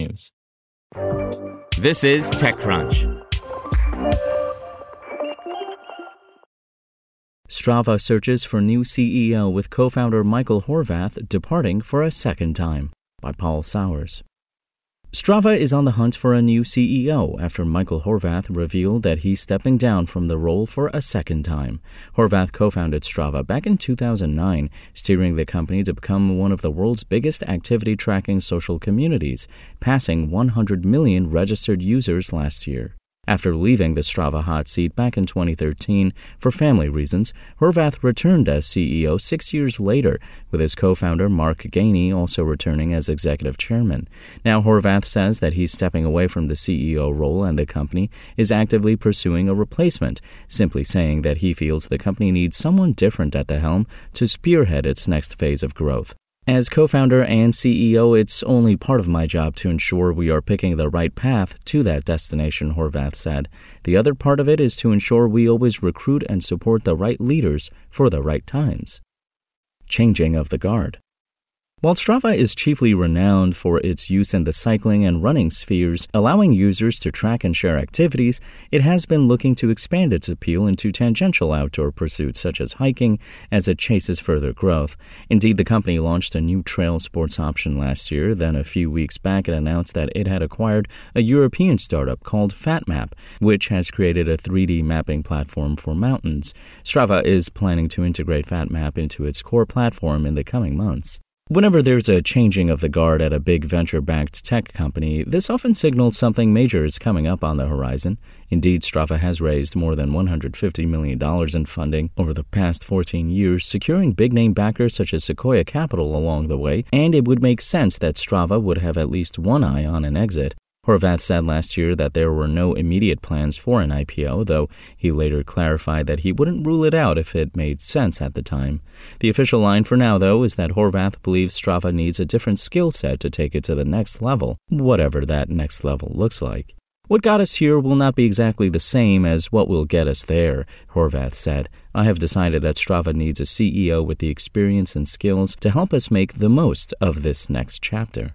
technews. This is TechCrunch. Strava searches for new CEO with co founder Michael Horvath departing for a second time by Paul Sawers. Strava is on the hunt for a new CEO after Michael Horvath revealed that he's stepping down from the role for a second time. Horvath co founded Strava back in 2009, steering the company to become one of the world's biggest activity tracking social communities, passing 100 million registered users last year. After leaving the Strava hot seat back in 2013 for family reasons, Horvath returned as CEO six years later, with his co founder Mark Gainey also returning as executive chairman. Now, Horvath says that he's stepping away from the CEO role and the company is actively pursuing a replacement, simply saying that he feels the company needs someone different at the helm to spearhead its next phase of growth. As co founder and CEO, it's only part of my job to ensure we are picking the right path to that destination, Horvath said. The other part of it is to ensure we always recruit and support the right leaders for the right times. Changing of the guard. While Strava is chiefly renowned for its use in the cycling and running spheres, allowing users to track and share activities, it has been looking to expand its appeal into tangential outdoor pursuits such as hiking as it chases further growth. Indeed, the company launched a new trail sports option last year, then a few weeks back it announced that it had acquired a European startup called FatMap, which has created a 3D mapping platform for mountains. Strava is planning to integrate FatMap into its core platform in the coming months. Whenever there's a changing of the guard at a big venture backed tech company, this often signals something major is coming up on the horizon. Indeed, Strava has raised more than $150 million in funding over the past 14 years, securing big name backers such as Sequoia Capital along the way, and it would make sense that Strava would have at least one eye on an exit. Horvath said last year that there were no immediate plans for an IPO, though he later clarified that he wouldn't rule it out if it made sense at the time. The official line for now, though, is that Horvath believes Strava needs a different skill set to take it to the next level, whatever that next level looks like. What got us here will not be exactly the same as what will get us there, Horvath said. I have decided that Strava needs a CEO with the experience and skills to help us make the most of this next chapter.